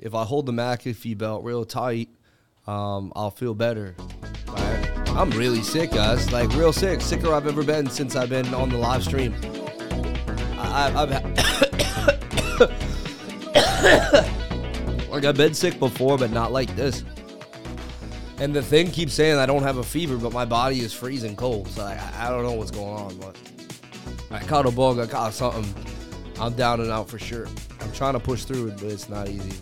if I hold the McAfee belt real tight, um, I'll feel better. Right? I'm really sick, guys. Like real sick, sicker I've ever been since I've been on the live stream. I, I've like I've been sick before, but not like this. And the thing keeps saying I don't have a fever, but my body is freezing cold. So I, I don't know what's going on. But I caught a bug. I caught something. I'm down and out for sure. I'm trying to push through it, but it's not easy.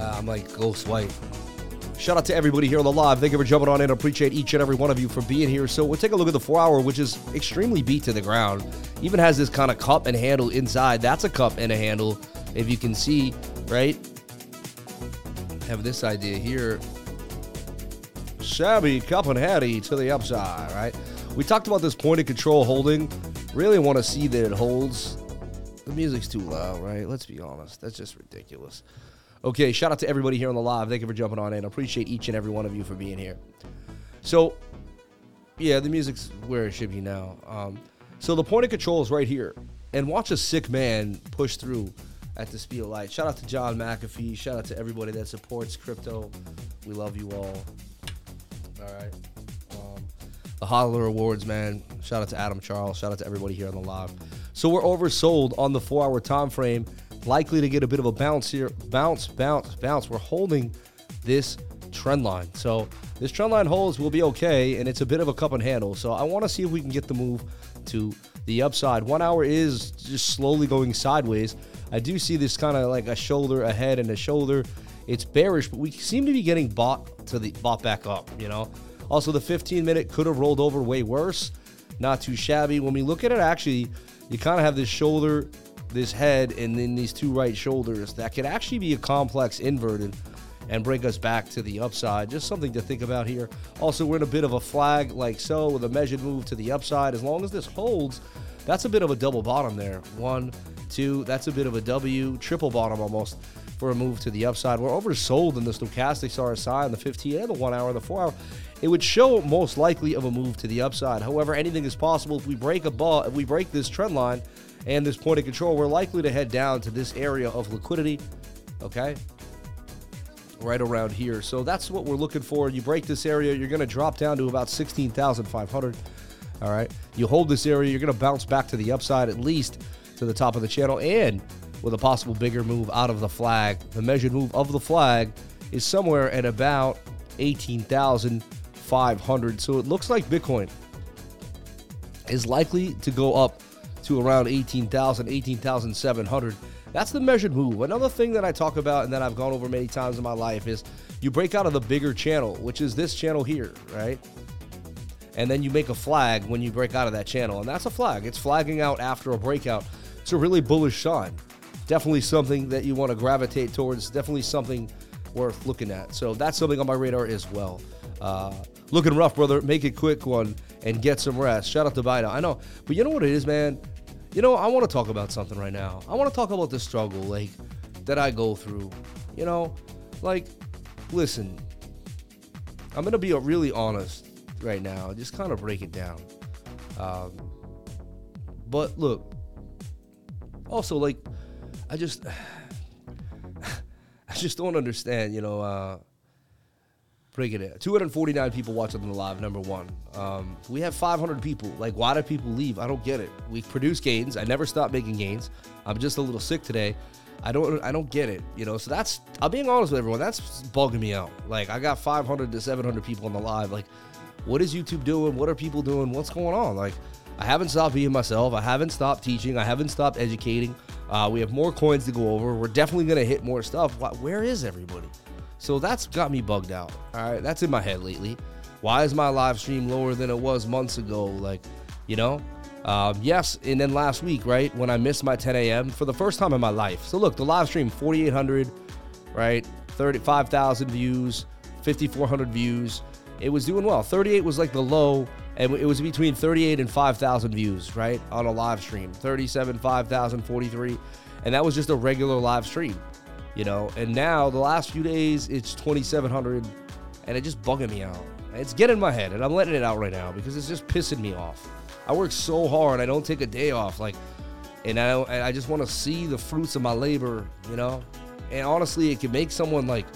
Uh, I'm like ghost white. Shout out to everybody here on the live. Thank you for jumping on in. Appreciate each and every one of you for being here. So we'll take a look at the four hour, which is extremely beat to the ground. Even has this kind of cup and handle inside. That's a cup and a handle, if you can see, right? Have this idea here. Shabby cup and hattie to the upside, right? We talked about this point of control holding. Really want to see that it holds. The music's too loud, right? Let's be honest. That's just ridiculous. Okay, shout out to everybody here on the live. Thank you for jumping on in. I appreciate each and every one of you for being here. So, yeah, the music's where it should be now. Um, so the point of control is right here. And watch a sick man push through at the speed of light. Shout out to John McAfee. Shout out to everybody that supports crypto. We love you all. All right. Um, the Hodler Awards, man. Shout out to Adam Charles. Shout out to everybody here on the live. So we're oversold on the four-hour time frame likely to get a bit of a bounce here. Bounce, bounce, bounce. We're holding this trend line. So this trend line holds will be okay, and it's a bit of a cup and handle. So I want to see if we can get the move to the upside. One hour is just slowly going sideways. I do see this kind of like a shoulder, a head, and a shoulder. It's bearish, but we seem to be getting bought to the bought back up. You know. Also, the 15 minute could have rolled over way worse. Not too shabby. When we look at it, actually, you kind of have this shoulder this head and then these two right shoulders that could actually be a complex inverted and bring us back to the upside. Just something to think about here. Also, we're in a bit of a flag like so with a measured move to the upside. As long as this holds, that's a bit of a double bottom there. One, two, that's a bit of a W, triple bottom almost for a move to the upside. We're oversold in the stochastics RSI on the 15 and the one hour and the four hour. It would show most likely of a move to the upside. However, anything is possible if we break a ball, if we break this trend line and this point of control, we're likely to head down to this area of liquidity, okay? Right around here. So that's what we're looking for. You break this area, you're going to drop down to about 16,500. All right. You hold this area, you're going to bounce back to the upside at least to the top of the channel and with a possible bigger move out of the flag. The measured move of the flag is somewhere at about 18,500. So it looks like Bitcoin is likely to go up to around 18,000, 18,700. That's the measured move. Another thing that I talk about and that I've gone over many times in my life is you break out of the bigger channel, which is this channel here, right? And then you make a flag when you break out of that channel. And that's a flag. It's flagging out after a breakout. It's a really bullish sign. Definitely something that you want to gravitate towards. Definitely something worth looking at. So that's something on my radar as well. Uh, looking rough, brother. Make it quick one and get some rest. Shout out to Bida. I know. But you know what it is, man? You know, I want to talk about something right now. I want to talk about the struggle, like, that I go through. You know, like, listen, I'm to be really honest right now, just kind of break it down. Um, but look, also, like, I just, I just don't understand, you know, uh, break it in. 249 people watching on the live, number one. Um, we have 500 people. Like, why do people leave? I don't get it. We produce gains. I never stop making gains. I'm just a little sick today. I don't I don't get it, you know. So that's I'm being honest with everyone. That's bugging me out. Like I got 500 to 700 people on the live. Like, what is YouTube doing? What are people doing? What's going on? Like, I haven't stopped being myself. I haven't stopped teaching. I haven't stopped educating. Uh, we have more coins to go over. We're definitely gonna hit more stuff. Where is everybody? So that's got me bugged out. All right, that's in my head lately. Why is my live stream lower than it was months ago? Like, you know? Um, yes, and then last week, right, when I missed my 10 a.m. for the first time in my life. So look, the live stream, 4,800, right? 35,000 views, 5,400 views. It was doing well. 38 was like the low, and it was between 38 and 5,000 views, right, on a live stream. 37, 5,000, 43. And that was just a regular live stream you know. And now the last few days it's 2,700, and it just bugging me out. It's getting my head, and I'm letting it out right now because it's just pissing me off. I work so hard. I don't take a day off. Like, and I and I just want to see the fruits of my labor, you know. And honestly, it can make someone like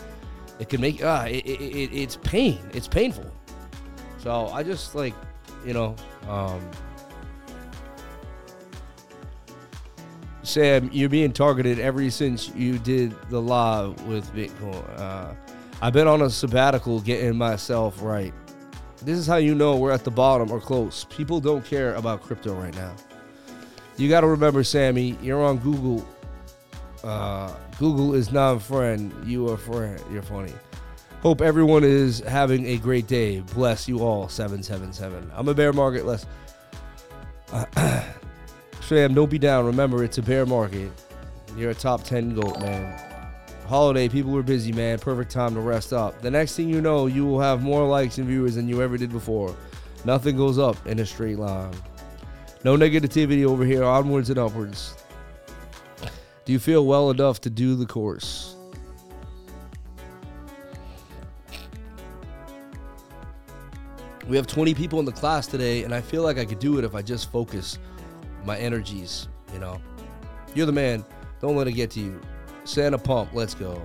it can make uh, it, it, it, it's pain. It's painful. So I just like, you know, um, Sam, you're being targeted ever since you did the live with Bitcoin. Uh, I've been on a sabbatical getting myself right. This is how you know we're at the bottom or close. People don't care about crypto right now. You got to remember, Sammy, you're on Google. Uh, Google is not a friend. You are friend. You're funny. Hope everyone is having a great day. Bless you all. 777. I'm a bear market. Less. Sam, don't be down. Remember, it's a bear market. You're a top 10 goat, man. Holiday, people were busy, man. Perfect time to rest up. The next thing you know, you will have more likes and viewers than you ever did before. Nothing goes up in a straight line. No negativity over here, onwards and upwards. Do you feel well enough to do the course? We have 20 people in the class today, and I feel like I could do it if I just focus my energies, you know. You're the man. Don't let it get to you. Santa pump, let's go.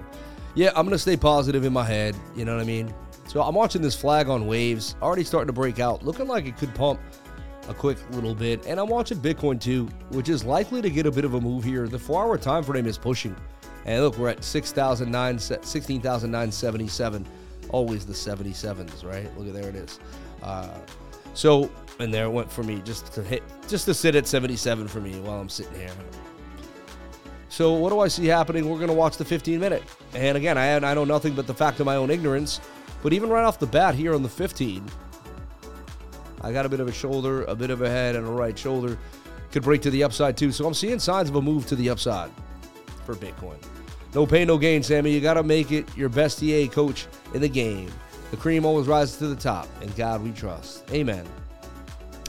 Yeah, I'm gonna stay positive in my head, you know what I mean? So I'm watching this flag on waves, already starting to break out, looking like it could pump a quick little bit. And I'm watching Bitcoin too, which is likely to get a bit of a move here. The four hour time frame is pushing. And look, we're at 16,977. Always the 77s, right? Look at there it is. Uh, so, and there it went for me just to hit, just to sit at 77 for me while I'm sitting here. So, what do I see happening? We're going to watch the 15 minute. And again, I, I know nothing but the fact of my own ignorance. But even right off the bat here on the 15, I got a bit of a shoulder, a bit of a head, and a right shoulder. Could break to the upside too. So I'm seeing signs of a move to the upside for Bitcoin. No pain, no gain, Sammy. You got to make it your best EA coach in the game. The cream always rises to the top. and God we trust. Amen.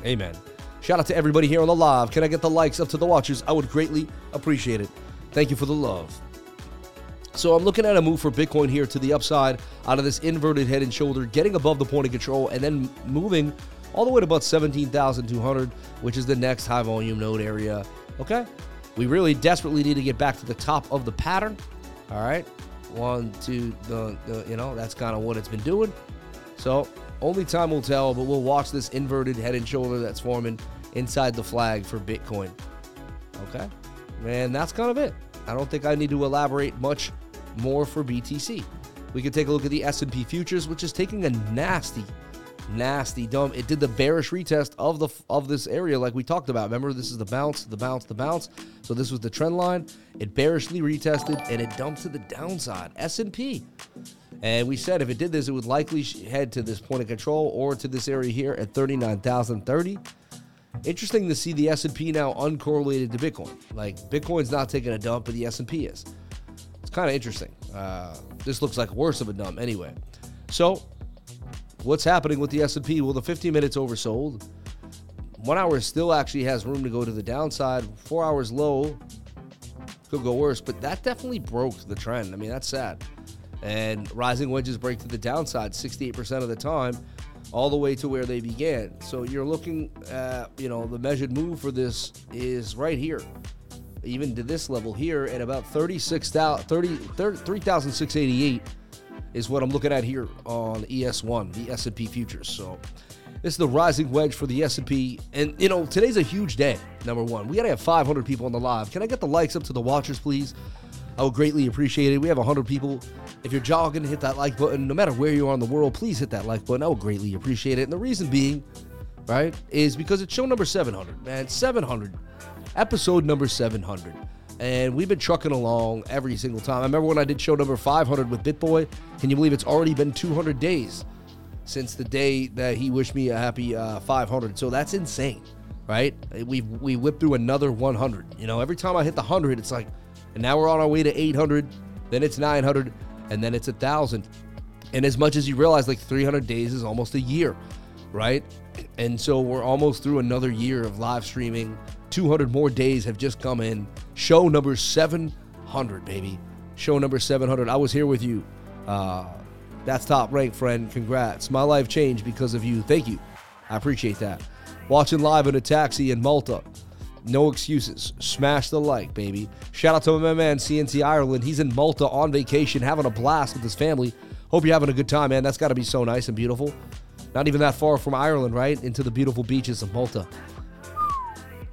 Amen. Shout out to everybody here on the live. Can I get the likes up to the watchers? I would greatly appreciate it. Thank you for the love. So I'm looking at a move for Bitcoin here to the upside out of this inverted head and shoulder, getting above the point of control, and then moving all the way to about 17,200, which is the next high volume node area. Okay? We really desperately need to get back to the top of the pattern. All right? One, two, the, the you know, that's kind of what it's been doing. So only time will tell, but we'll watch this inverted head and shoulder that's forming inside the flag for Bitcoin. Okay? And that's kind of it. I don't think I need to elaborate much more for BTC. We can take a look at the S&P futures, which is taking a nasty nasty dumb. It did the bearish retest of the of this area like we talked about. Remember, this is the bounce, the bounce, the bounce. So this was the trend line. It bearishly retested and it dumped to the downside. S&P. And we said if it did this, it would likely head to this point of control or to this area here at 39,030. Interesting to see the S&P now uncorrelated to Bitcoin. Like Bitcoin's not taking a dump, but the S&P is. It's kind of interesting. Uh, this looks like worse of a dump anyway. So what's happening with the S&P? Well, the 15 minutes oversold. One hour still actually has room to go to the downside. Four hours low could go worse, but that definitely broke the trend. I mean, that's sad. And rising wedges break to the downside 68% of the time, all the way to where they began. So you're looking at, you know, the measured move for this is right here. Even to this level here at about 36,000, 30, 3,688 is what I'm looking at here on ES1, the S&P futures. So this is the rising wedge for the S&P, and you know today's a huge day. Number one, we gotta have 500 people on the live. Can I get the likes up to the watchers, please? I would greatly appreciate it. We have 100 people. If you're jogging, hit that like button. No matter where you are in the world, please hit that like button. I would greatly appreciate it. And the reason being, right, is because it's show number 700, man. 700, episode number 700 and we've been trucking along every single time. I remember when I did show number 500 with BitBoy. Can you believe it's already been 200 days since the day that he wished me a happy uh, 500? So that's insane, right? We we whipped through another 100. You know, every time I hit the 100, it's like, and now we're on our way to 800. Then it's 900, and then it's a thousand. And as much as you realize, like 300 days is almost a year, right? And so we're almost through another year of live streaming 200 more days have just come in. Show number 700, baby. Show number 700. I was here with you. Uh, that's top rank, friend. Congrats. My life changed because of you. Thank you. I appreciate that. Watching live in a taxi in Malta. No excuses. Smash the like, baby. Shout out to my man CNC Ireland. He's in Malta on vacation, having a blast with his family. Hope you're having a good time, man. That's got to be so nice and beautiful. Not even that far from Ireland, right? Into the beautiful beaches of Malta.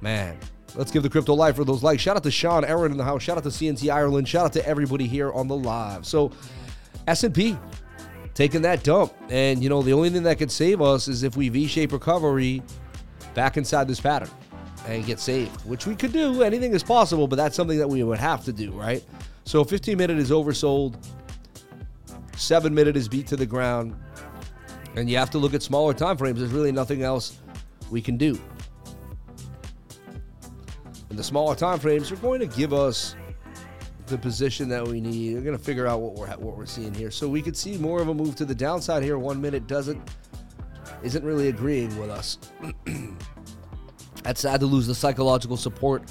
Man, let's give the crypto life for those likes. Shout out to Sean Aaron in the house. Shout out to CNC Ireland. Shout out to everybody here on the live. So, S&P taking that dump, and you know the only thing that could save us is if we V-shape recovery back inside this pattern and get saved, which we could do. Anything is possible, but that's something that we would have to do, right? So 15 minute is oversold, seven minute is beat to the ground, and you have to look at smaller time frames. There's really nothing else we can do. And the smaller time frames are going to give us the position that we need. We're going to figure out what we're what we're seeing here. So we could see more of a move to the downside here. One minute doesn't isn't really agreeing with us. That's sad to lose the psychological support.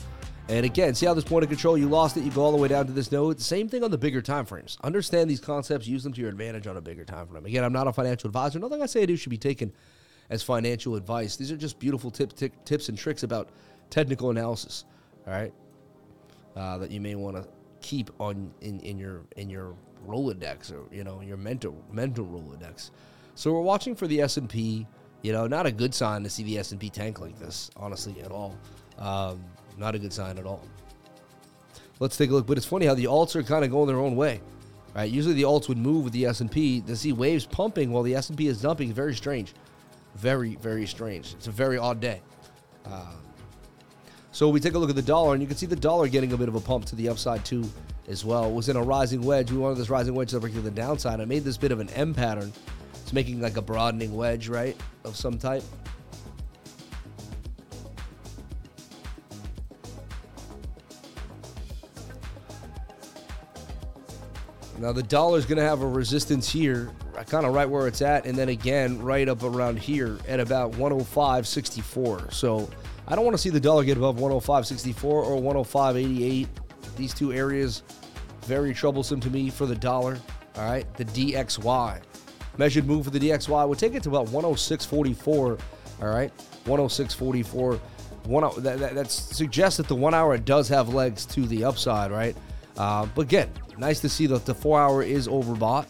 And again, see how this point of control, you lost it, you go all the way down to this node. Same thing on the bigger time frames. Understand these concepts, use them to your advantage on a bigger time frame. Again, I'm not a financial advisor. Nothing I say I do should be taken as financial advice. These are just beautiful tip, tip, tips and tricks about technical analysis. All right, uh, that you may want to keep on in, in your in your Rolodex or you know your mental mental Rolodex. So we're watching for the S and P. You know, not a good sign to see the S and P tank like this, honestly, at all. Um, not a good sign at all. Let's take a look. But it's funny how the alts are kind of going their own way, right? Usually the alts would move with the S and P. To see waves pumping while the S and P is dumping very strange, very very strange. It's a very odd day. Uh, so we take a look at the dollar, and you can see the dollar getting a bit of a pump to the upside too, as well. It was in a rising wedge. We wanted this rising wedge to break to the downside. I made this bit of an M pattern. It's making like a broadening wedge, right, of some type. Now the dollar is going to have a resistance here, kind of right where it's at, and then again right up around here at about 105.64. So I don't want to see the dollar get above 105.64 or 105.88. These two areas very troublesome to me for the dollar. All right, the DXY measured move for the DXY would take it to about 106.44. All right, 106.44. One that, that, that suggests that the one hour does have legs to the upside, right? Uh, but again, nice to see that the four hour is overbought,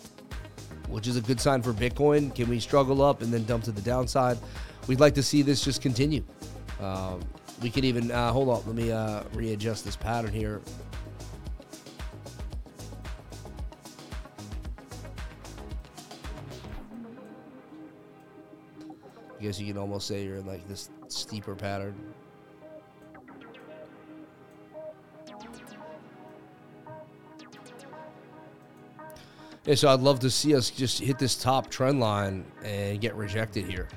which is a good sign for Bitcoin. Can we struggle up and then dump to the downside? We'd like to see this just continue. Um, we could even uh, hold on. Let me uh, readjust this pattern here. I guess you can almost say you're in like this steeper pattern. Yeah, so I'd love to see us just hit this top trend line and get rejected here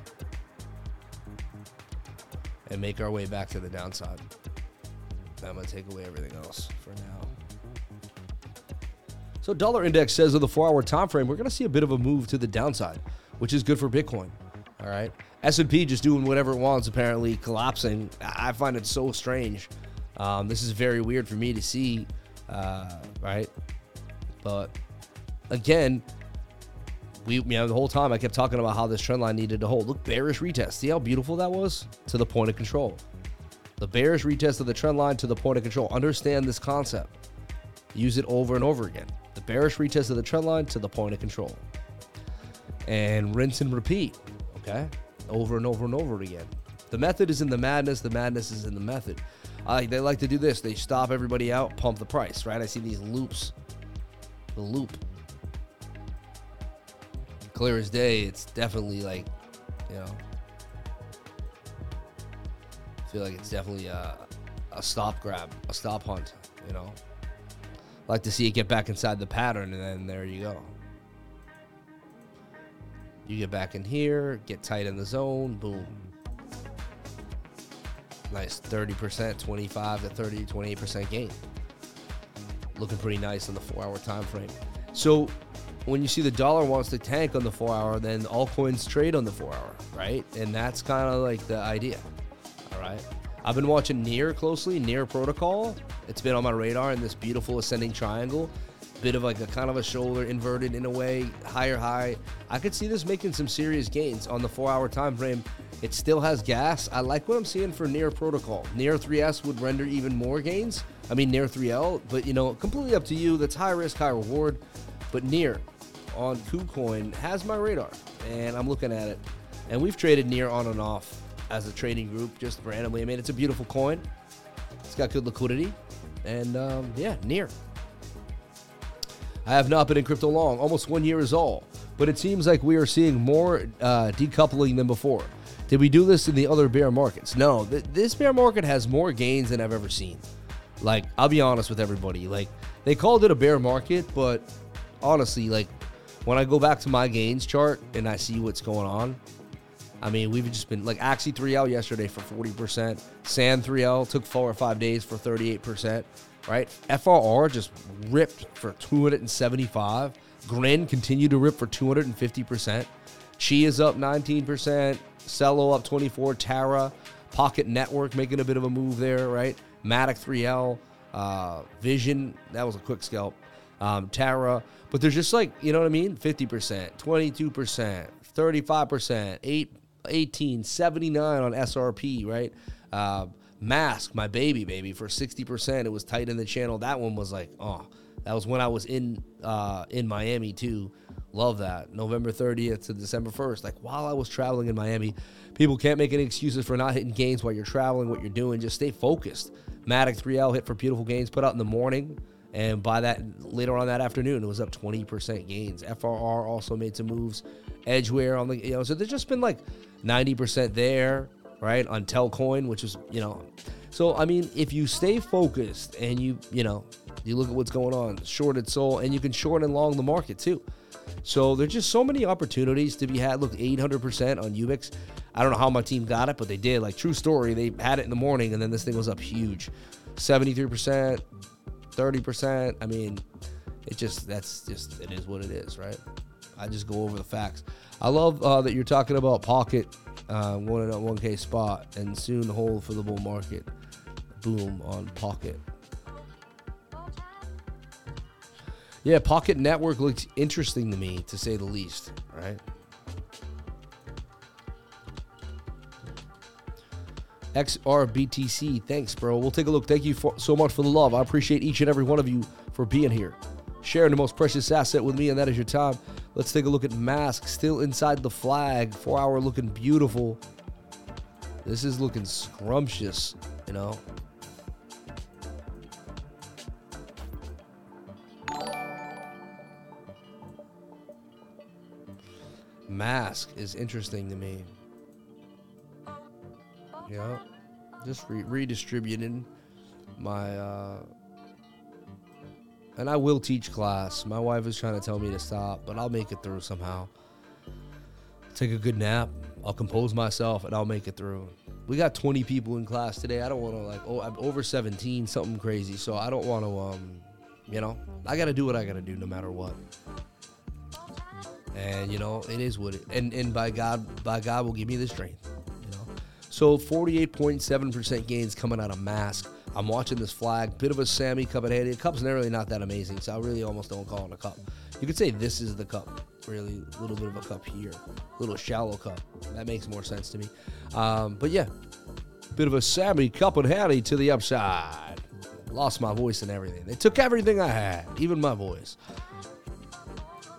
and make our way back to the downside. I'm going to take away everything else for now. So dollar index says of the 4-hour time frame, we're going to see a bit of a move to the downside, which is good for Bitcoin. All right. S&P just doing whatever it wants apparently collapsing. I find it so strange. Um, this is very weird for me to see, uh, right? But again, we you know the whole time I kept talking about how this trend line needed to hold. Look, bearish retest. See how beautiful that was to the point of control. The bearish retest of the trend line to the point of control. Understand this concept. Use it over and over again. The bearish retest of the trend line to the point of control. And rinse and repeat. Okay? Over and over and over again. The method is in the madness, the madness is in the method. Uh, they like to do this. They stop everybody out, pump the price, right? I see these loops. The loop clear as day, it's definitely like, you know, I feel like it's definitely a, a stop grab, a stop hunt, you know. Like to see it get back inside the pattern, and then there you go. You get back in here, get tight in the zone, boom. Nice 30%, 25 to 30, 28% gain. Looking pretty nice on the four hour time frame. So when you see the dollar wants to tank on the four hour, then altcoins trade on the four hour, right? And that's kind of like the idea. All right. I've been watching Near closely, Near Protocol. It's been on my radar in this beautiful ascending triangle. Bit of like a kind of a shoulder inverted in a way, higher high. I could see this making some serious gains on the four hour time frame. It still has gas. I like what I'm seeing for Near Protocol. Near 3S would render even more gains. I mean, Near 3L, but you know, completely up to you. That's high risk, high reward. But Near on KuCoin has my radar, and I'm looking at it. And we've traded Near on and off as a trading group just randomly. I mean, it's a beautiful coin. It's got good liquidity. And um, yeah, Near. I have not been in crypto long. Almost one year is all. But it seems like we are seeing more uh, decoupling than before. Did we do this in the other bear markets? No. Th- this bear market has more gains than I've ever seen. Like, I'll be honest with everybody. Like, they called it a bear market, but honestly, like, when I go back to my gains chart and I see what's going on, I mean, we've just been like Axie 3L yesterday for 40%. Sand 3L took four or five days for 38%, right? FRR just ripped for 275. Grin continued to rip for 250%. Chi is up 19%. Celo up 24. Tara, Pocket Network making a bit of a move there, right? Matic 3L, uh, Vision, that was a quick scalp. Um, Tara, but there's just like, you know what I mean? 50%, 22%, 35%, 8 18, 79 on SRP, right? Uh, Mask, my baby, baby, for 60%. It was tight in the channel. That one was like, oh, that was when I was in uh, in Miami too. Love that. November 30th to December 1st. Like while I was traveling in Miami, people can't make any excuses for not hitting gains while you're traveling, what you're doing. Just stay focused. Matic 3L hit for beautiful gains, put out in the morning. And by that later on that afternoon, it was up 20% gains. FRR also made some moves. Edgeware on the you know, so there's just been like 90% there, right? On Telcoin, which is, you know. So I mean, if you stay focused and you, you know, you look at what's going on, short shorted SOL, and you can short and long the market too. So there's just so many opportunities to be had. Look, 800% on Ubix. I don't know how my team got it, but they did. Like true story, they had it in the morning, and then this thing was up huge, 73%, 30%. I mean, it just that's just it is what it is, right? I just go over the facts. I love uh, that you're talking about pocket uh, one at 1K spot and soon hold for the bull market. Boom on pocket. Yeah, Pocket Network looks interesting to me, to say the least. Right. XRBTC, thanks, bro. We'll take a look. Thank you for, so much for the love. I appreciate each and every one of you for being here, sharing the most precious asset with me, and that is your time. Let's take a look at Mask, still inside the flag. Four hour looking beautiful. This is looking scrumptious, you know. Mask is interesting to me. Yeah, just re- redistributing my uh, and I will teach class. My wife is trying to tell me to stop, but I'll make it through somehow. Take a good nap. I'll compose myself, and I'll make it through. We got 20 people in class today. I don't want to like. Oh, I'm over 17, something crazy. So I don't want to. Um, you know, I got to do what I got to do, no matter what. And you know, it is what it. And and by God, by God, will give me the strength. You know. So 48.7% gains coming out of Mask. I'm watching this flag, bit of a Sammy cup at hand. Cup's really not that amazing, so I really almost don't call it a cup. You could say this is the cup, really, a little bit of a cup here, a little shallow cup. That makes more sense to me. Um, but yeah, bit of a Sammy cup and Hattie to the upside. Lost my voice and everything. They took everything I had, even my voice.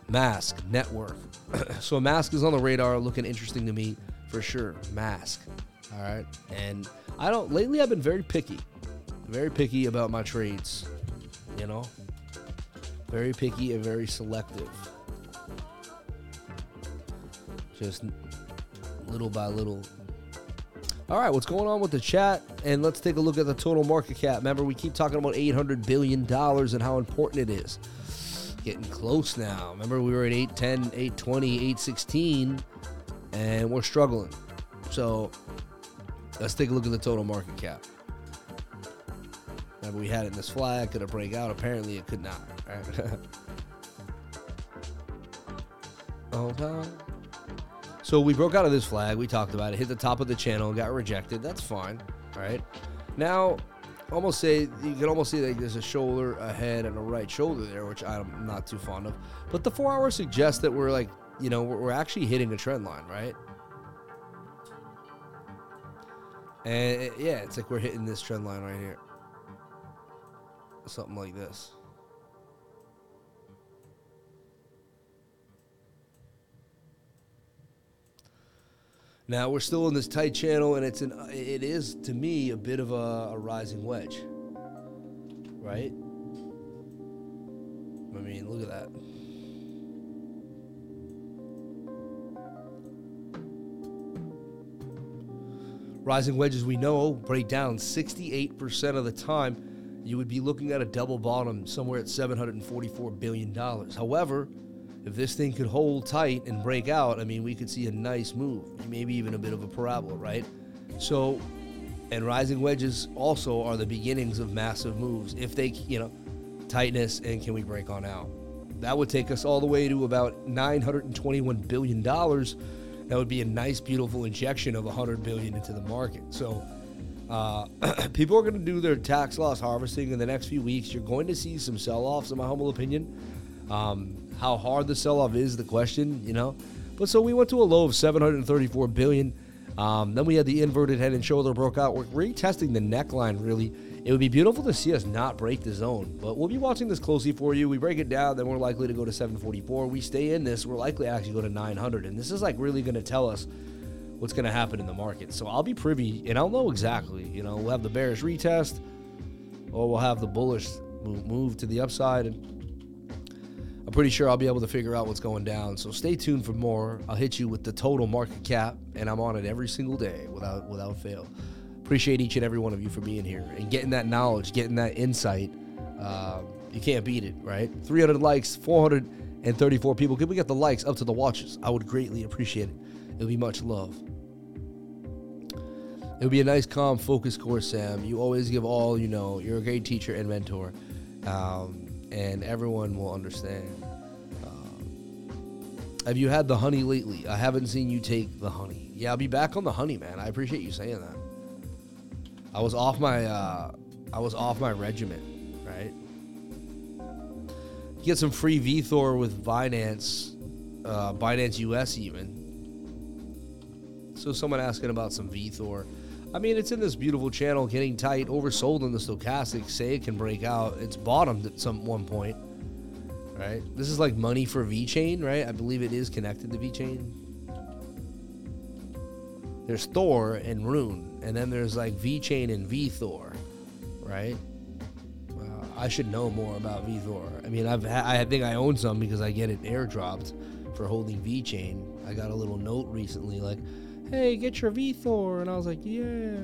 Mask network. so Mask is on the radar, looking interesting to me for sure. Mask. All right, and I don't. Lately, I've been very picky very picky about my trades, you know? Very picky and very selective. Just little by little. All right, what's going on with the chat? And let's take a look at the total market cap. Remember, we keep talking about $800 billion and how important it is. Getting close now. Remember, we were at 810, 820, 816, and we're struggling. So let's take a look at the total market cap. Remember, we had it in this flag. Could have break out? Apparently, it could not. Right? okay. So we broke out of this flag. We talked about it. Hit the top of the channel. Got rejected. That's fine. All right. Now, almost say you can almost see like there's a shoulder, a head, and a right shoulder there, which I'm not too fond of. But the four hour suggests that we're like, you know, we're, actually hitting a trend line, right? And yeah, it's like we're hitting this trend line right here. Something like this. Now we're still in this tight channel, and it's an it is to me a bit of a, a rising wedge, right? I mean, look at that. Rising wedges, we know, break down 68% of the time. You would be looking at a double bottom somewhere at $744 billion. However, if this thing could hold tight and break out, I mean, we could see a nice move, maybe even a bit of a parabola, right? So, and rising wedges also are the beginnings of massive moves. If they, you know, tightness and can we break on out? That would take us all the way to about $921 billion. That would be a nice, beautiful injection of 100 billion into the market. So, uh, people are going to do their tax loss harvesting in the next few weeks. You're going to see some sell offs, in my humble opinion. Um, how hard the sell off is the question, you know. But so we went to a low of 734 billion. Um, then we had the inverted head and shoulder broke out. We're retesting the neckline really. It would be beautiful to see us not break the zone, but we'll be watching this closely for you. We break it down, then we're likely to go to 744. We stay in this, we're likely to actually go to 900, and this is like really going to tell us what's going to happen in the market. So I'll be privy, and I'll know exactly. You know, we'll have the bearish retest, or we'll have the bullish move, to the upside, and I'm pretty sure I'll be able to figure out what's going down. So stay tuned for more. I'll hit you with the total market cap, and I'm on it every single day without without fail. Appreciate each and every one of you for being here and getting that knowledge, getting that insight. Uh, you can't beat it, right? 300 likes, 434 people. Could we get the likes up to the watches? I would greatly appreciate it. It'll be much love. It would be a nice, calm, focused course, Sam. You always give all you know. You're a great teacher and mentor. Um, and everyone will understand. Um, have you had the honey lately? I haven't seen you take the honey. Yeah, I'll be back on the honey, man. I appreciate you saying that. I was off my uh, I was off my regimen, right? Get some free VeThor with Binance, uh, Binance US even. So someone asking about some VeThor. I mean, it's in this beautiful channel, getting tight, oversold in the stochastic. Say it can break out. It's bottomed at some one point, right? This is like money for VeChain, right? I believe it is connected to VeChain. There's Thor and Rune, and then there's like VeChain and VeThor, right? Uh, I should know more about VeThor. I mean, I've ha- I think I own some because I get it airdropped for holding VeChain. I got a little note recently like hey, get your VeThor. And I was like, yeah.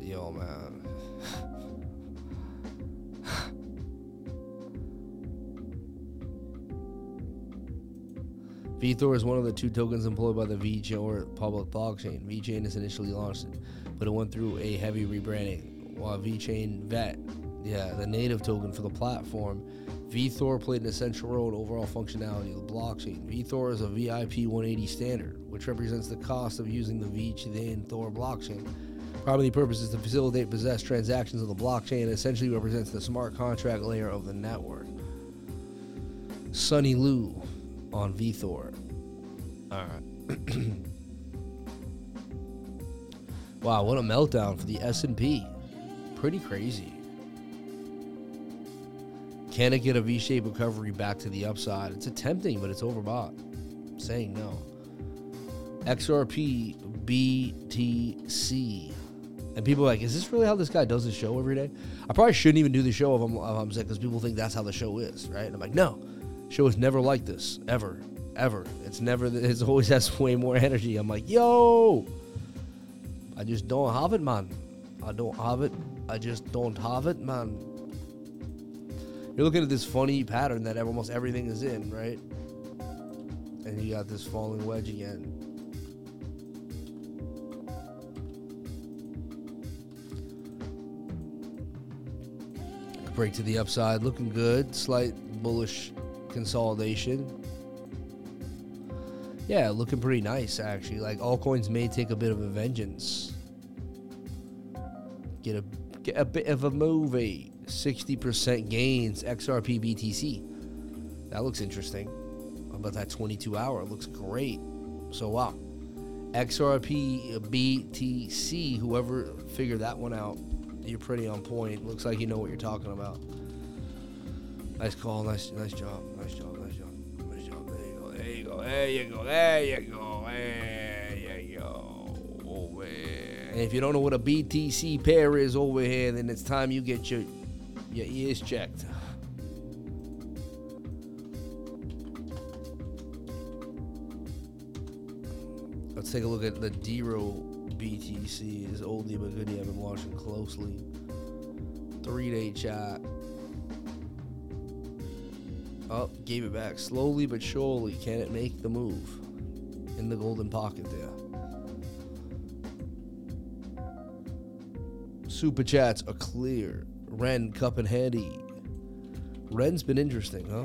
Yo, man. VeThor is one of the two tokens employed by the VeChain or public blockchain. VeChain is initially launched, but it went through a heavy rebranding. While VeChain Vet, yeah, the native token for the platform, VeThor played an essential role in overall functionality of the blockchain. VeThor is a VIP 180 standard, which represents the cost of using the VeChain Thor blockchain. Primary purpose is to facilitate possess transactions of the blockchain and essentially represents the smart contract layer of the network. Sunny Lou on VeThor. All right. wow, what a meltdown for the S&P. Pretty crazy. Can it get a V-shaped recovery back to the upside? It's attempting, but it's overbought. I'm saying no. XRP BTC. And people are like, is this really how this guy does his show every day? I probably shouldn't even do the show if I'm, if I'm sick because people think that's how the show is, right? And I'm like, no, show is never like this, ever, ever. It's never, it's always has way more energy. I'm like, yo, I just don't have it, man. I don't have it. I just don't have it, man you're looking at this funny pattern that almost everything is in, right? And you got this falling wedge again. Break to the upside, looking good. Slight bullish consolidation. Yeah, looking pretty nice actually. Like altcoins may take a bit of a vengeance. Get a get a bit of a movie. 60% gains XRP BTC. That looks interesting. How about that 22 hour? It looks great. So wow. XRP BTC, whoever figured that one out, you're pretty on point. Looks like you know what you're talking about. Nice call, nice nice job, nice job, nice job, nice job. There you go, there you go, there you go, there you go, there you go. Over. And if you don't know what a BTC pair is over here, then it's time you get your your ears checked. Let's take a look at the Dero BTC. Is oldie but goodie. I've been watching closely. Three day chat. Up, oh, gave it back slowly but surely. Can it make the move in the golden pocket there? Super chats are clear. Ren, Cup, and Handy. Ren's been interesting, huh?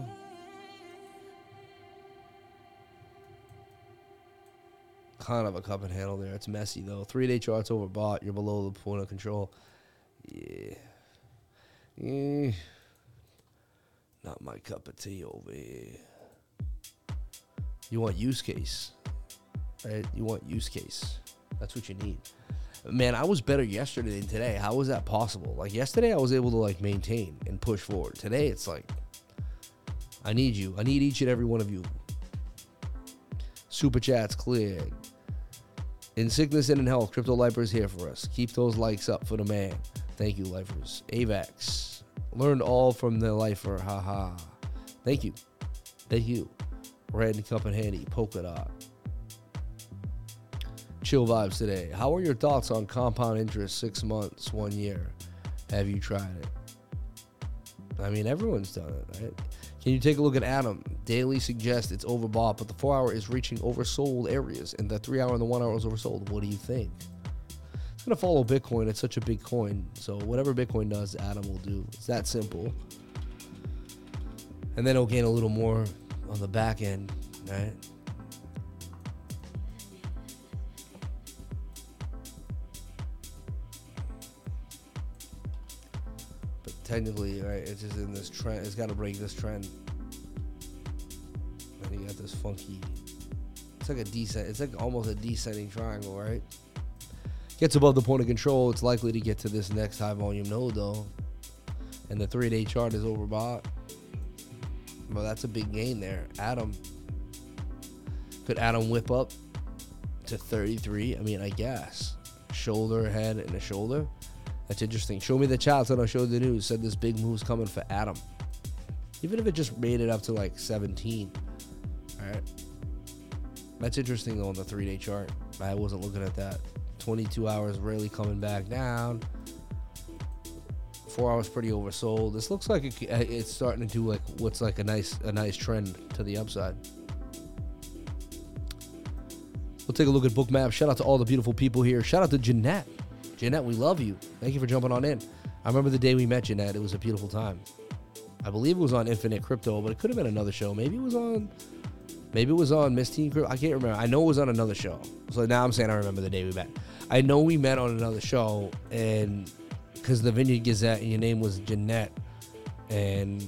Kind of a cup and handle there. It's messy though. Three day charts overbought. You're below the point of control. Yeah. Yeah. Not my cup of tea over here. You want use case. Right? You want use case. That's what you need man, I was better yesterday than today. How was that possible? Like yesterday, I was able to like maintain and push forward. Today, it's like I need you. I need each and every one of you. Super chats cleared. In sickness and in health, Crypto Lifer is here for us. Keep those likes up for the man. Thank you, lifers. AVAX. Learned all from the lifer. Haha. Thank you. Thank you. Red Cup and Handy. Polka Dot chill vibes today. How are your thoughts on compound interest six months, one year? Have you tried it? I mean, everyone's done it, right? Can you take a look at Atom? Daily suggests it's overbought, but the four hour is reaching oversold areas, and the three hour and the one hour is oversold. What do you think? It's gonna follow Bitcoin. It's such a big coin, so whatever Bitcoin does, Atom will do. It's that simple. And then it'll gain a little more on the back end, right? Technically, right? It's just in this trend. It's got to break this trend. And you got this funky. It's like a descent. It's like almost a descending triangle, right? Gets above the point of control. It's likely to get to this next high volume node though, and the three day chart is overbought. Well, that's a big gain there. Atom. Could Atom whip up to 33? I mean, I guess. Shoulder, head, and a shoulder. That's interesting. Show me the chat, and I'll show the news. Said this big move's coming for Atom. Even if it just made it up to like 17. All right. That's interesting though on the three day chart. I wasn't looking at that. 22 hours really coming back down. Four hours pretty oversold. This looks like it, uh, it's starting to do like what's like a nice a nice trend to the upside. We'll take a look at Bookmap. Shout out to all the beautiful people here. Shout out to Jeanette. Jeanette, we love you. Thank you for jumping on in. I remember the day we met Jeanette. It was a beautiful time. I believe it was on Infinite Crypto, but it could have been another show. Maybe it was on. Maybe it was on Miss Teen Crypto. I can't remember. I know it was on another show. So now I'm saying I remember the day we met. I know we met on another show, and because the Vineyard Gazette and your name was Jeanette, and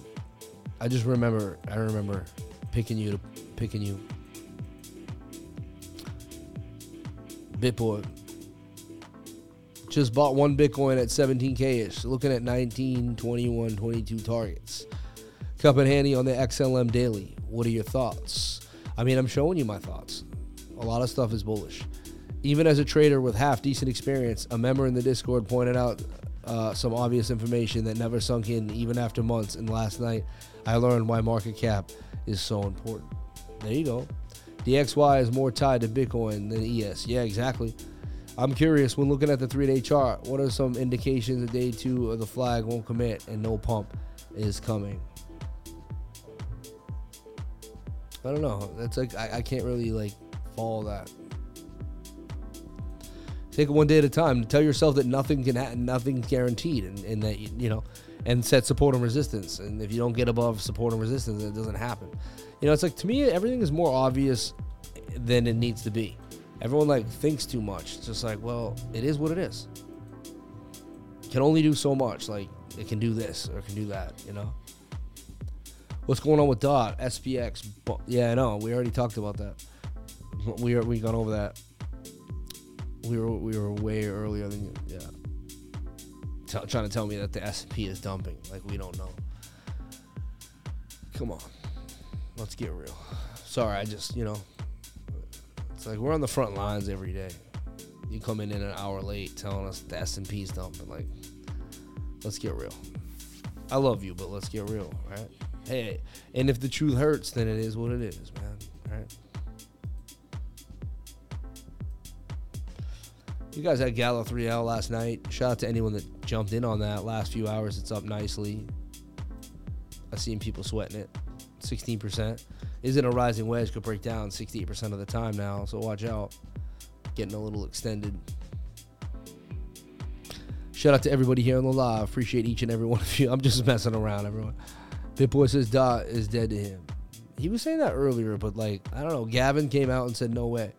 I just remember. I remember picking you to picking you. Bitboy just bought one Bitcoin at 17K ish, looking at 19, 21, 22 targets. Cup and handy on the XLM daily. What are your thoughts? I mean, I'm showing you my thoughts. A lot of stuff is bullish. Even as a trader with half decent experience, a member in the Discord pointed out uh, some obvious information that never sunk in even after months. And last night, I learned why market cap is so important. There you go. DXY is more tied to Bitcoin than ES. Yeah, exactly. I'm curious when looking at the three day chart, what are some indications that day two of the flag won't commit and no pump is coming? I don't know. That's like I, I can't really like follow that. Take it one day at a time. Tell yourself that nothing can happen, nothing's guaranteed, and, and that you, you know, and set support and resistance. And if you don't get above support and resistance, it doesn't happen. You know, it's like to me, everything is more obvious than it needs to be. Everyone like thinks too much. It's just like, well, it is what it is. Can only do so much. Like it can do this or can do that. You know. What's going on with Dot SPX? Yeah, I know. We already talked about that. We are we gone over that. We were we were way earlier than yeah. T- trying to tell me that the S&P is dumping. Like we don't know. Come on, let's get real. Sorry, I just you know, it's like we're on the front lines every day. You coming in, an hour late, telling us the S&P's dumping. Like, let's get real. I love you, but let's get real, right? Hey, and if the truth hurts, then it is what it is, man. Right? You guys had Gallo 3L last night. Shout out to anyone that jumped in on that. Last few hours, it's up nicely. I've seen people sweating it. 16%. Isn't a rising wedge could break down 68% of the time now, so watch out. Getting a little extended. Shout out to everybody here on the live. Appreciate each and every one of you. I'm just messing around, everyone. Bitboy says Dot is dead to him. He was saying that earlier, but like, I don't know. Gavin came out and said, no way.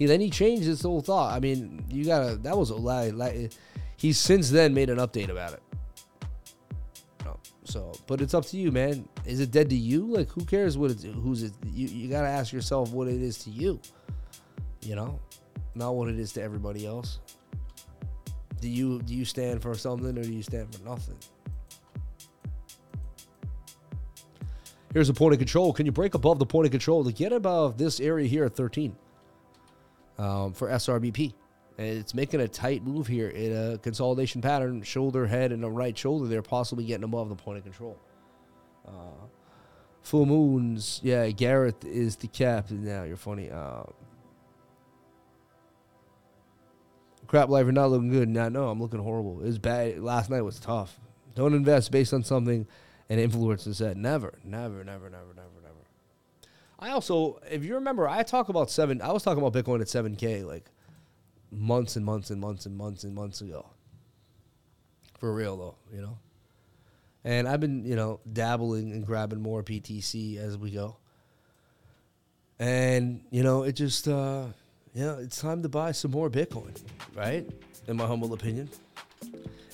He then he changed his whole thought. I mean, you gotta. That was a lie. Like, he's since then made an update about it. So, but it's up to you, man. Is it dead to you? Like, who cares what it's who's it? You you gotta ask yourself what it is to you. You know, not what it is to everybody else. Do you do you stand for something or do you stand for nothing? Here's a point of control. Can you break above the point of control to get above this area here at 13? um, for SRBP. And it's making a tight move here in a consolidation pattern, shoulder, head, and a right shoulder. They're possibly getting above the point of control. Uh, full moons, yeah. Gareth is the captain now. You're funny. Uh, crap life, you're not looking good. Now, no, I'm looking horrible. It was bad. Last night was tough. Don't invest based on something an influencer said. Never, never, never, never, never, never. I also, if you remember, I talk about seven. I was talking about Bitcoin at seven k like months and months and months and months and months ago. For real though, you know. And I've been, you know, dabbling and grabbing more BTC as we go. And you know, it just, uh, you know, it's time to buy some more Bitcoin, right? In my humble opinion.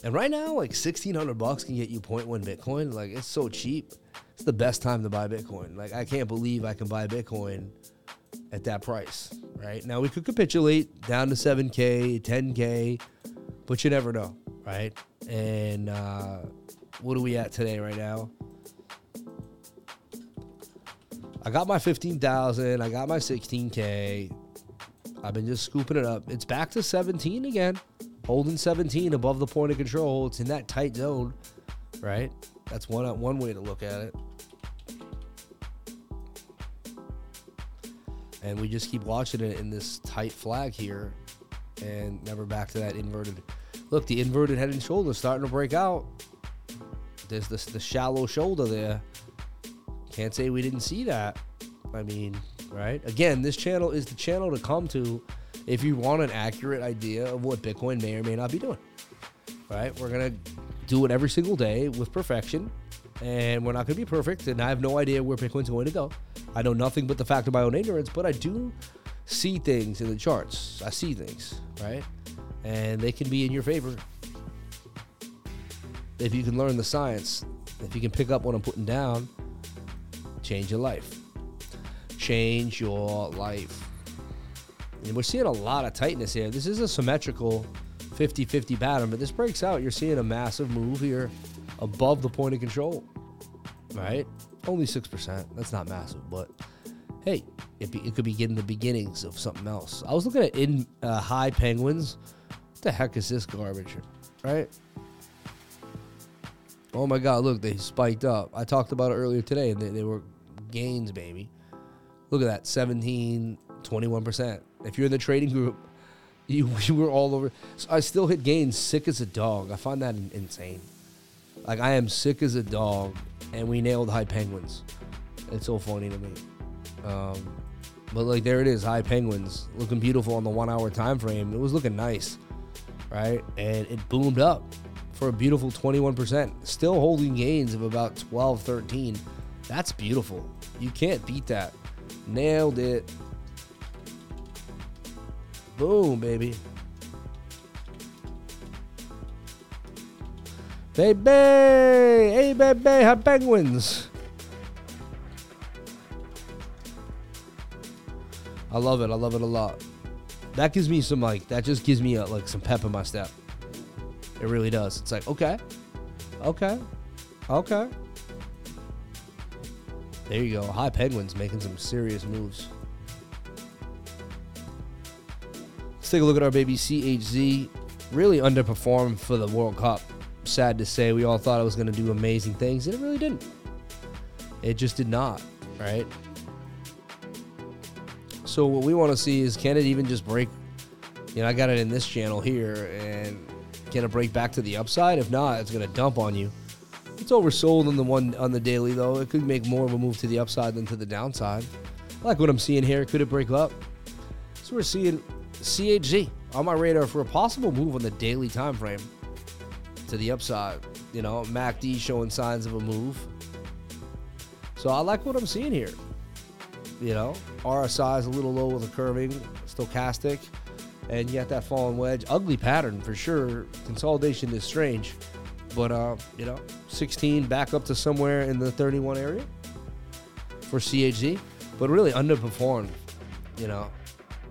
And right now, like sixteen hundred bucks can get you 0.1 Bitcoin. Like it's so cheap it's the best time to buy Bitcoin. Like I can't believe I can buy Bitcoin at that price. Right now, we could capitulate down to 7K, 10K, but you never know, right? And uh, what are we at today, right now? I got my 15,000. I got my 16K. I've been just scooping it up. It's back to 17 again, holding 17 above the point of control. It's in that tight zone, right? That's one one way to look at it. And we just keep watching it in this tight flag here and never back to that inverted. Look, the inverted head and shoulder starting to break out. There's this the shallow shoulder there. Can't say we didn't see that. I mean, right? Again, this channel is the channel to come to if you want an accurate idea of what Bitcoin may or may not be doing. Right? We're gonna do it every single day with perfection. And we're not to be perfect. And I have no idea where Bitcoin's going to go. I know nothing but the fact of my own ignorance, but I do see things in the charts. I see things, right? And they can be in your favor. If you can learn the science, if you can pick up what I'm putting down, change your life. Change your life. And we're seeing a lot of tightness here. This is a symmetrical 50 50 pattern, but this breaks out. You're seeing a massive move here above the point of control, right? Only 6%. That's not massive, but hey, it, be, it could be getting the beginnings of something else. I was looking at in uh, high penguins. What the heck is this garbage, right? Oh my God, look, they spiked up. I talked about it earlier today, and they, they were gains, baby. Look at that 17, 21%. If you're in the trading group, you, you were all over. So I still hit gains sick as a dog. I find that insane. Like I am sick as a dog, and we nailed high penguins. It's so funny to me. Um, but like there it is, high penguins looking beautiful on the one hour time frame. It was looking nice, right? And it boomed up for a beautiful 21%. Still holding gains of about 12, 13. That's beautiful. You can't beat that. Nailed it. Boom, baby. Baby! Hey, baby, have penguins. I love it. I love it a lot. That gives me some, like, that just gives me, a, like, some pep in my step. It really does. It's like, okay. Okay. Okay. There you go. High Penguins making some serious moves. Let's take a look at our baby CHZ. Really underperformed for the World Cup. Sad to say, we all thought it was going to do amazing things, and it really didn't. It just did not, right? So what we want to see is can it even just break? You know, I got it in this channel here, and can it break back to the upside? If not, it's going to dump on you. It's oversold on the one on the daily though. It could make more of a move to the upside than to the downside. I like what I'm seeing here. Could it break up? So we're seeing CHZ on my radar for a possible move on the daily time frame to the upside. You know, MACD showing signs of a move. So I like what I'm seeing here. You know, RSI is a little low with the curving, stochastic, and yet that falling wedge. Ugly pattern for sure. Consolidation is strange. But, uh, you know, 16 back up to somewhere in the 31 area for CHZ, but really underperformed. You know,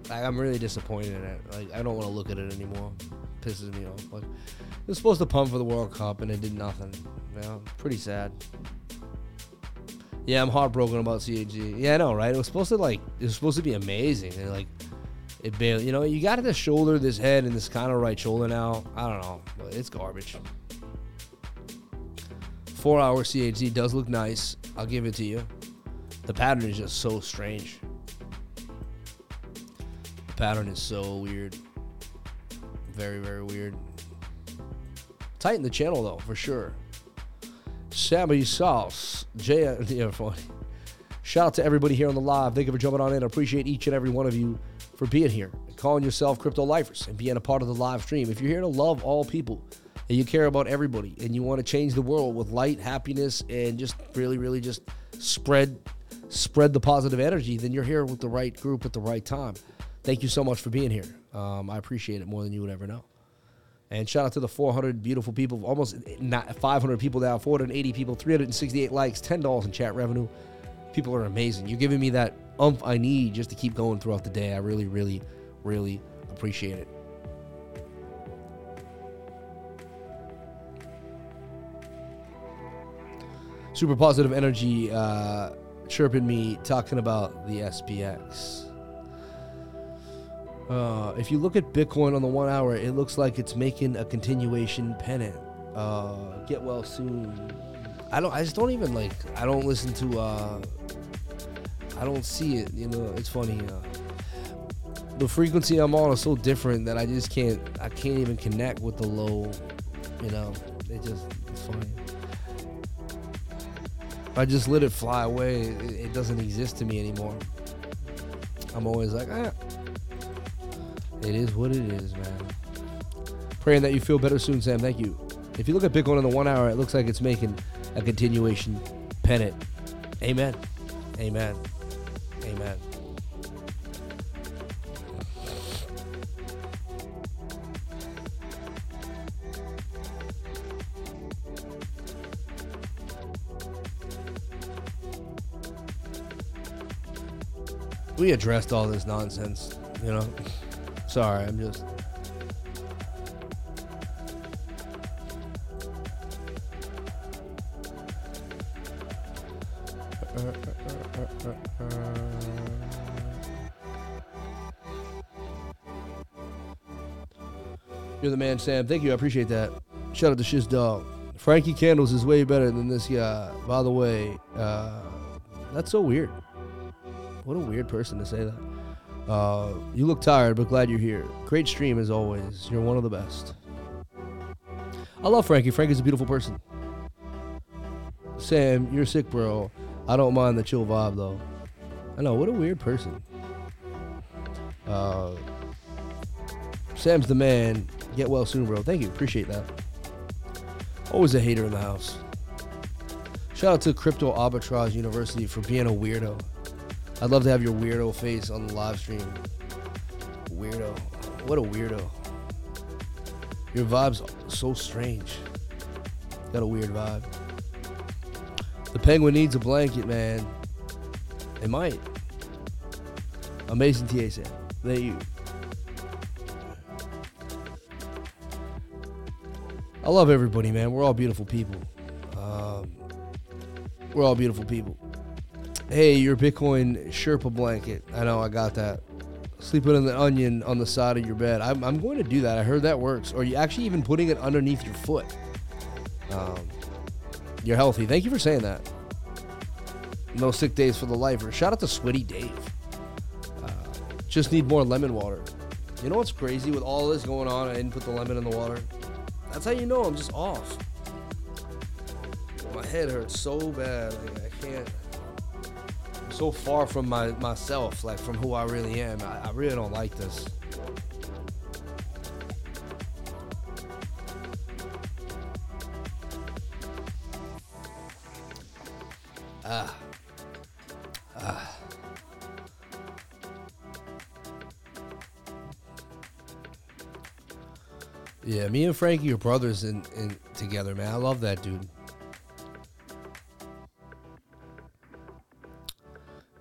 like, I'm really disappointed in it. Like, I don't want to look at it anymore. It pisses me off. Was supposed to pump for the World Cup and it did nothing. You know, pretty sad. Yeah, I'm heartbroken about CAG. Yeah, I know, right? It was supposed to like, it was supposed to be amazing. And like, it barely, you know, you got this shoulder, this head, and this kind of right shoulder now. I don't know, but it's garbage. Four hour CHZ does look nice. I'll give it to you. The pattern is just so strange. The pattern is so weird. Very, very weird. Tighten the channel though, for sure. Sammy Sauce. Jay, yeah, funny. Shout out to everybody here on the live. Thank you for jumping on in. I appreciate each and every one of you for being here, calling yourself crypto lifers, and being a part of the live stream. If you're here to love all people, and you care about everybody and you want to change the world with light, happiness, and just really, really just spread spread the positive energy, then you're here with the right group at the right time. Thank you so much for being here. Um, I appreciate it more than you would ever know. And shout out to the 400 beautiful people, almost 500 people now, 480 people, 368 likes, $10 in chat revenue. People are amazing. You're giving me that umph I need just to keep going throughout the day. I really, really, really appreciate it. super positive energy uh, chirping me talking about the SPX. Uh, if you look at Bitcoin on the one hour, it looks like it's making a continuation pennant. Uh, get well soon. I don't. I just don't even like. I don't listen to. Uh, I don't see it. You know, it's funny. Uh, the frequency I'm on is so different that I just can't. I can't even connect with the low. You know, it just it's funny. I just let it fly away, it, it doesn't exist to me anymore. I'm always like, ah, it is what it is, man. Praying that you feel better soon, Sam. Thank you. If you look at Bitcoin in the one hour, it looks like it's making a continuation pennant. Amen. Amen. Amen. we addressed all this nonsense, you know. Sorry, I'm just. You're the man, Sam. Thank you. I appreciate that. Shout out to Shiz Dog. Frankie Candles is way better than this guy. By the way, uh, that's so weird. What a weird person to say that. Uh, you look tired, but glad you're here. Great stream as always. You're one of the best. I love Frankie. Frankie's a beautiful person. Sam, you're sick, bro. I don't mind the chill vibe though. I know. What a weird person. Uh, Sam's the man. Get well soon, bro. Thank you. Appreciate that. Always a hater in the house. Shout out to Crypto Arbitrage University for being a weirdo. I'd love to have your weirdo face on the live stream. Weirdo. What a weirdo. Your vibe's so strange. Got a weird vibe. The penguin needs a blanket, man. It might. Amazing TA said. There you. I love everybody, man. We're all beautiful people. Um, we're all beautiful people. Hey, your Bitcoin Sherpa blanket. I know, I got that. Sleeping in the onion on the side of your bed. I'm, I'm going to do that. I heard that works. Or you actually even putting it underneath your foot. Um, you're healthy. Thank you for saying that. No sick days for the lifer. Shout out to Sweaty Dave. Uh, just need more lemon water. You know what's crazy with all this going on? I didn't put the lemon in the water. That's how you know I'm just off. My head hurts so bad. I can't. So far from my myself, like from who I really am. I, I really don't like this. Ah. Ah. Yeah, me and Frankie are brothers in together, man. I love that dude.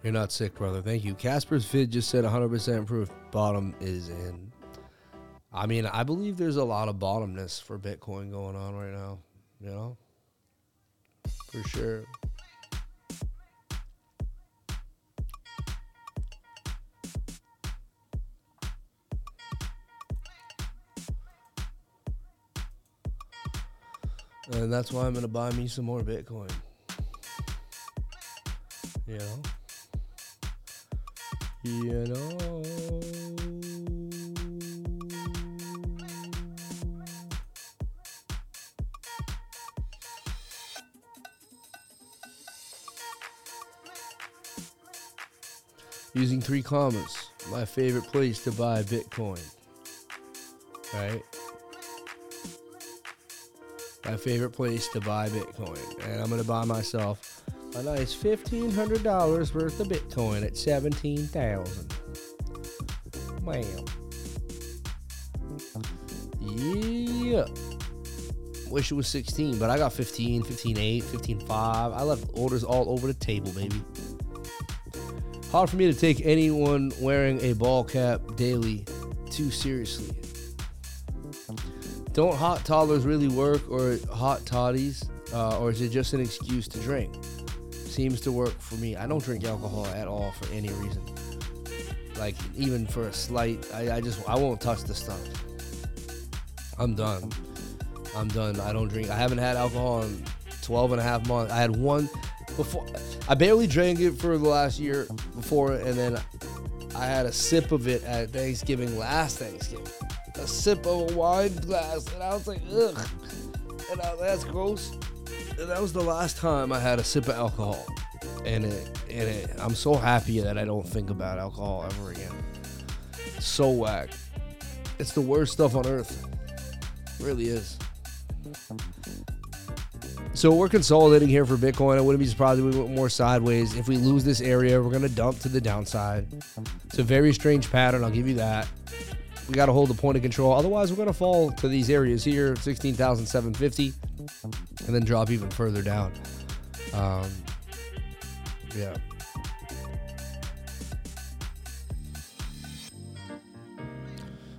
You're not sick, brother. Thank you. Casper's vid just said 100% proof. Bottom is in. I mean, I believe there's a lot of bottomness for Bitcoin going on right now. You know, for sure. And that's why I'm going to buy me some more Bitcoin. You know? You know? Using 3Commas, my favorite place to buy Bitcoin. Right? my favorite place to buy Bitcoin. And I'm going to buy myself a nice $1,500 worth of Bitcoin at 17000 Wow. Yeah. Wish it was 16, but I got 15, 15 8, 15 5. I left orders all over the table, baby. Hard for me to take anyone wearing a ball cap daily too seriously. Don't hot toddlers really work or hot toddies? Uh, or is it just an excuse to drink? Seems to work for me. I don't drink alcohol at all for any reason. Like, even for a slight, I, I just, I won't touch the stuff. I'm done. I'm done. I don't drink. I haven't had alcohol in 12 and a half months. I had one before. I barely drank it for the last year before, and then I had a sip of it at Thanksgiving last Thanksgiving a sip of a wine glass, and I was like, ugh. And I, that's gross. That was the last time I had a sip of alcohol. And it, and it, I'm so happy that I don't think about alcohol ever again. so whack. It's the worst stuff on earth. It really is. So we're consolidating here for Bitcoin. I wouldn't be surprised if we went more sideways. If we lose this area, we're gonna dump to the downside. It's a very strange pattern. I'll give you that we got to hold the point of control. Otherwise, we're going to fall to these areas here, 16,750, and then drop even further down. Um, yeah.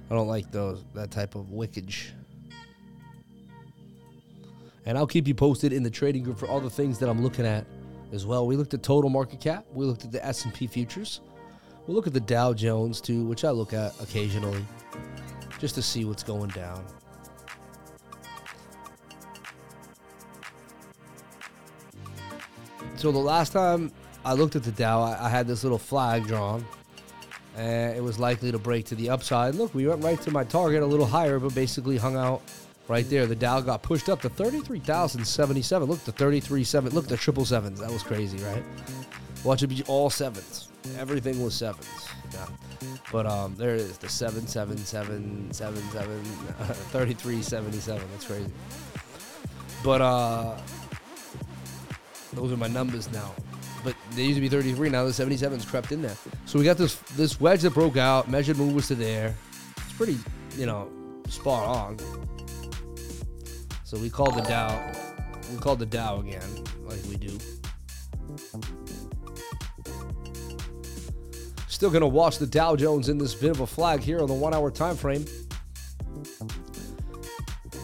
I don't like those that type of wickage. And I'll keep you posted in the trading group for all the things that I'm looking at as well. We looked at total market cap. We looked at the S&P futures. We'll look at the Dow Jones too, which I look at occasionally just to see what's going down. So the last time I looked at the Dow, I, I had this little flag drawn, and it was likely to break to the upside. Look, we went right to my target, a little higher, but basically hung out right there. The Dow got pushed up to 33,077. Look, the 33.7. Look, the triple sevens. That was crazy, right? Watch it be all sevens. Everything was sevens. Yeah. But um, there it is, the 77777 3377. That's crazy. But uh, those are my numbers now. But they used to be 33. Now the 77's crept in there. So we got this this wedge that broke out. Measured move was to there. It's pretty, you know, spot on. So we called the Dow. We called the Dow again, like we do. Still gonna watch the Dow Jones in this bit of a flag here on the one-hour time frame.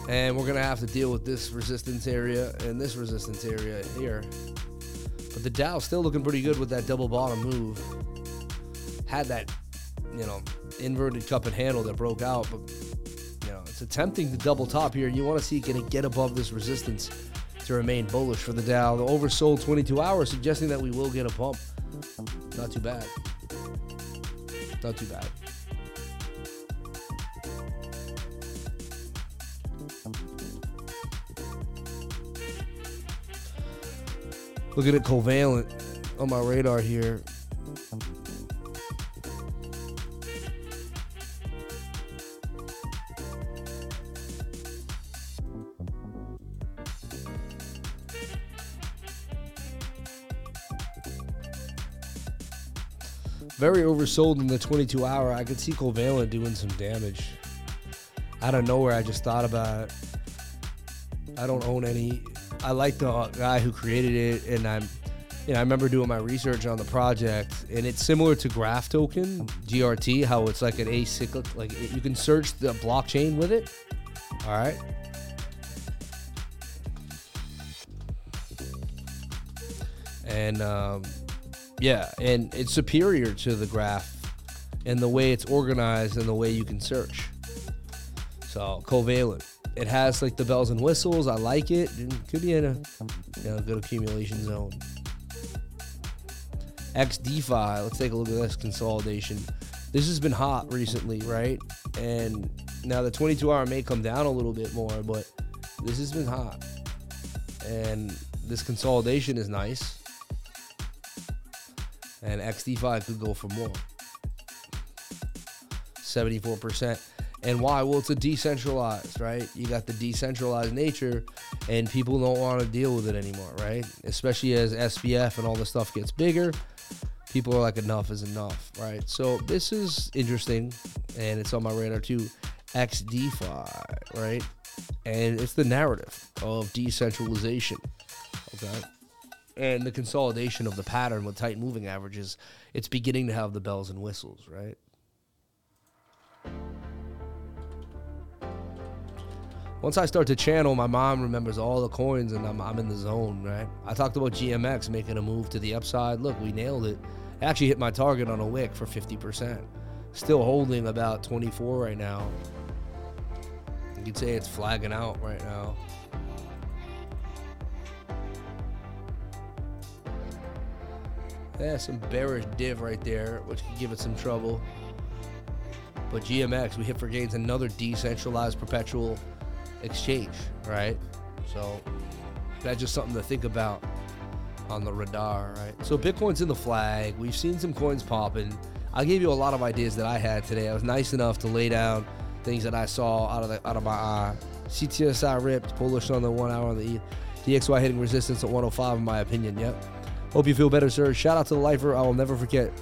And we're gonna have to deal with this resistance area and this resistance area here. But the Dow's still looking pretty good with that double bottom move. Had that, you know, inverted cup and handle that broke out, but you know, it's attempting to double top here. You want to see it gonna get above this resistance to remain bullish for the Dow. The oversold 22 hours suggesting that we will get a pump. Not too bad. Not too bad. Looking at it covalent on my radar here. Very oversold in the 22 hour. I could see Covalent doing some damage. Out of nowhere, I just thought about it. I don't own any. I like the guy who created it, and I'm, you know, I remember doing my research on the project, and it's similar to Graph Token, GRT, how it's like an acyclic, like you can search the blockchain with it. All right. And um, yeah, and it's superior to the graph and the way it's organized and the way you can search. So covalent. It has like the bells and whistles. I like it. it could be in a you know, good accumulation zone. XDeFi. Let's take a look at this consolidation. This has been hot recently, right? And now the 22 hour may come down a little bit more, but this has been hot. And this consolidation is nice and XDeFi could go for more. 74%. And why? Well, it's a decentralized, right? You got the decentralized nature, and people don't want to deal with it anymore, right? Especially as SBF and all the stuff gets bigger, people are like, enough is enough, right? So this is interesting, and it's on my radar too. XDeFi, right? And it's the narrative of decentralization, okay? And the consolidation of the pattern with tight moving averages, it's beginning to have the bells and whistles, right? Once I start to channel, my mom remembers all the coins and I'm, I'm in the zone, right? I talked about GMX making a move to the upside. Look, we nailed it. actually hit my target on a wick for 50%. Still holding about 24 right now. You could say it's flagging out right now. Yeah, some bearish div right there, which could give it some trouble. But GMX, we hit for gains another decentralized perpetual exchange, right? So that's just something to think about on the radar, right? So Bitcoin's in the flag. We've seen some coins popping. I gave you a lot of ideas that I had today. I was nice enough to lay down things that I saw out of the out of my eye. CTSI ripped, bullish on the one hour on the E. DXY hitting resistance at 105 in my opinion. Yep. Hope you feel better, sir. Shout out to the lifer. I will never forget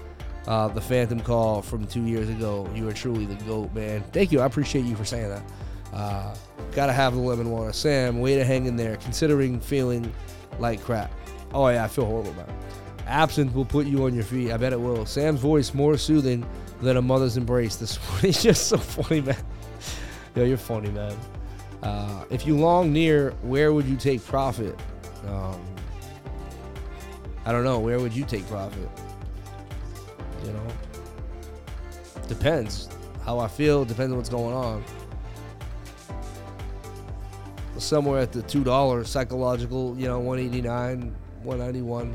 uh, the Fantom call from two years ago. You are truly the GOAT, man. Thank you. I appreciate you for saying that. Uh, gotta have the lemon water. Sam, way to hang in there, considering feeling like crap. Oh, yeah, I feel horrible about it. Absinthe will put you on your feet. I bet it will. Sam's voice more soothing than a mother's embrace this morning. Just so funny, man. Yo, you're funny, man. Uh, if you long near, where would you take profit? Um, I don't know. Where would you take profit? You know, depends how I feel. Depends on what's going on. Somewhere at the two dollars psychological, you know, one eighty nine, one ninety one,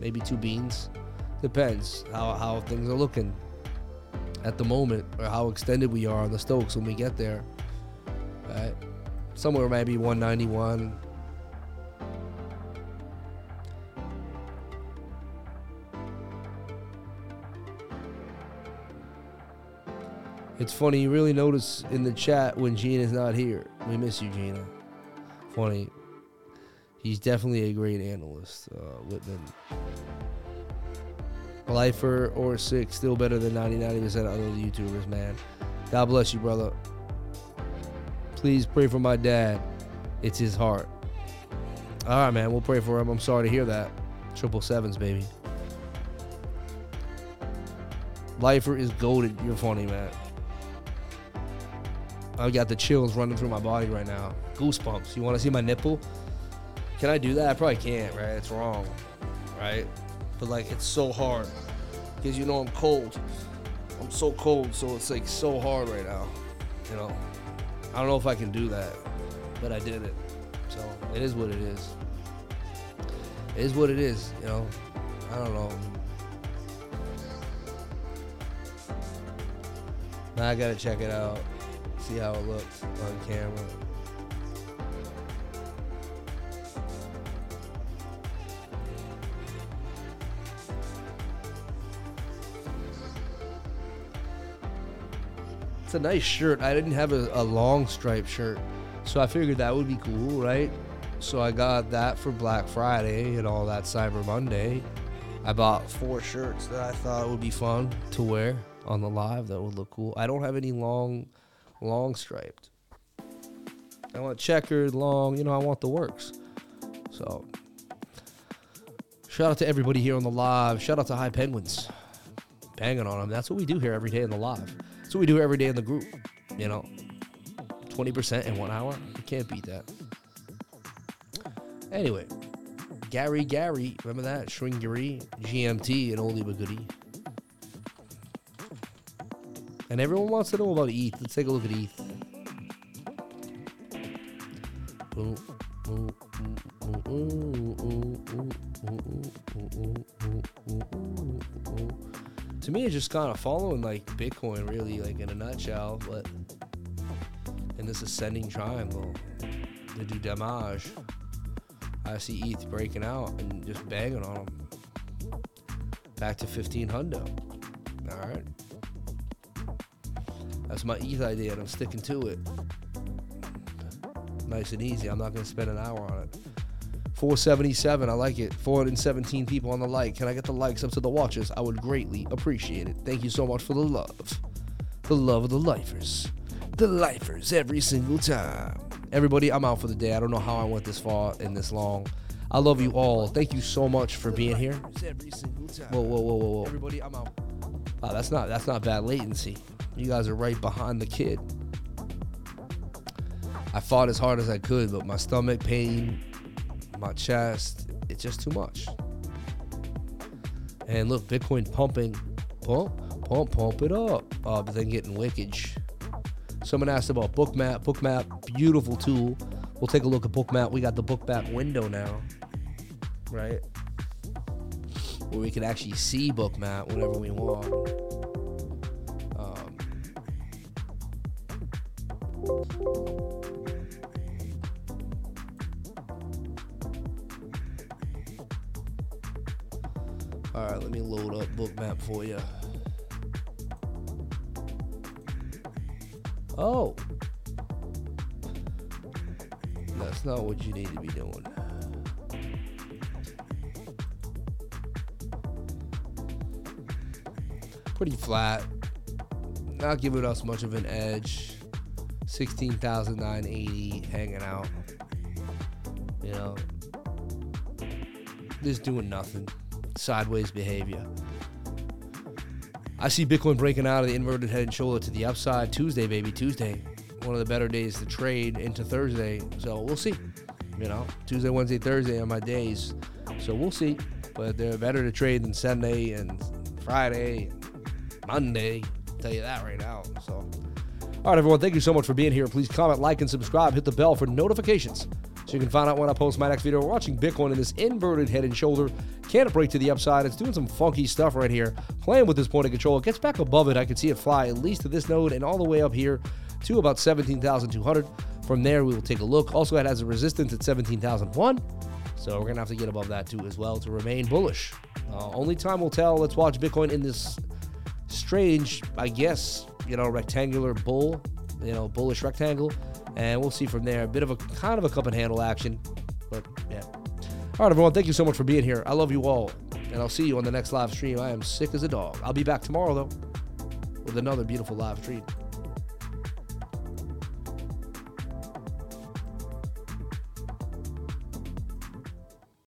maybe two beans. Depends how how things are looking at the moment or how extended we are on the Stokes when we get there. Right? Somewhere maybe 191, It's funny, you really notice in the chat when Gina's not here. We miss you, Gina. Funny. He's definitely a great analyst, uh, Whitman. Lifer or six, still better than 90 90% of other YouTubers, man. God bless you, brother. Please pray for my dad. It's his heart. All right, man. We'll pray for him. I'm sorry to hear that. Triple sevens, baby. Lifer is goaded. You're funny, man. I got the chills running through my body right now. Goosebumps. You want to see my nipple? Can I do that? I probably can't, right? It's wrong, right? But like, it's so hard because you know I'm cold. I'm so cold, so it's like so hard right now. You know, I don't know if I can do that, but I did it. So it is what it is. It is what it is. You know, I don't know. Now I gotta check it out, see how it looks on camera. It's a nice shirt. I didn't have a, a long stripe shirt, so I figured that would be cool, right? So I got that for Black Friday and all that Cyber Monday. I bought four shirts that I thought would be fun to wear on the live that would look cool. I don't have any long, long striped. I want checkered, long, you know, I want the works. So, shout out to everybody here on the live. Shout out to High Penguins. Banging on them. That's what we do here every day in the live. That's what we do every day in the group. You know, 20% in one hour. You can't beat that. Anyway, Gary Gary, remember that? Shringary, GMT, and oldie but goodie. And everyone wants to know about ETH. Let's take a look at ETH. To me, it's just kind of following like Bitcoin, really, like in a nutshell, but in this ascending triangle, they do damage. I see ETH breaking out and just banging on them. Back to 1500. All That's my ETH idea, and I'm sticking to it. Nice and easy. I'm not going to spend an hour on it. 477, I like it. 417 people on the like. Can I get the likes up to the watchers? I would greatly appreciate it. Thank you so much for the love. The love of the lifers. The lifers every single time. Everybody, I'm out for the day. I don't know how I went this far and this long. I love you all. Thank you so much for being here. Whoa, whoa, whoa, whoa, whoa. Everybody, I'm out. Wow, that's not that's not bad latency. You guys are right behind the kid. I fought as hard as I could, but my stomach pain, my chest, it's just too much. And look, Bitcoin pumping, pump, pump, pump it up, uh, but then getting wickage. Someone asked about Bookmap. Bookmap, beautiful tool. We'll take a look at Bookmap. We got the Bookmap window now, right? Where we can actually see Bookmap whenever we want. All right, let me load up Bookmap for you. Oh. That's not what you need to be doing. Pretty flat. Not giving us much of an edge. 16,980 hanging out. You know, just doing nothing. Sideways behavior. I see Bitcoin breaking out of the inverted head and shoulder to the upside Tuesday, baby. Tuesday. One of the better days to trade into Thursday. So we'll see. You know, Tuesday, Wednesday, Thursday are my days. So we'll see. But they're better to trade than Sunday and Friday, and Monday. I'll tell you that right now. So, all right, everyone. Thank you so much for being here. Please comment, like, and subscribe. Hit the bell for notifications so you can find out when I post my next video. We're watching Bitcoin in this inverted head and shoulder. Can't break to the upside. It's doing some funky stuff right here. Playing with this point of control. It gets back above it. I can see it fly at least to this node and all the way up here to about 17,200. From there, we will take a look. Also, it has a resistance at 17,001. So we're going to have to get above that too as well to remain bullish. Uh, only time will tell. Let's watch Bitcoin in this strange, I guess, you know, rectangular bull, you know, bullish rectangle. And we'll see from there. A bit of a kind of a cup and handle action. But yeah. All right, everyone. Thank you so much for being here. I love you all. And I'll see you on the next live stream. I am sick as a dog. I'll be back tomorrow, though, with another beautiful live stream.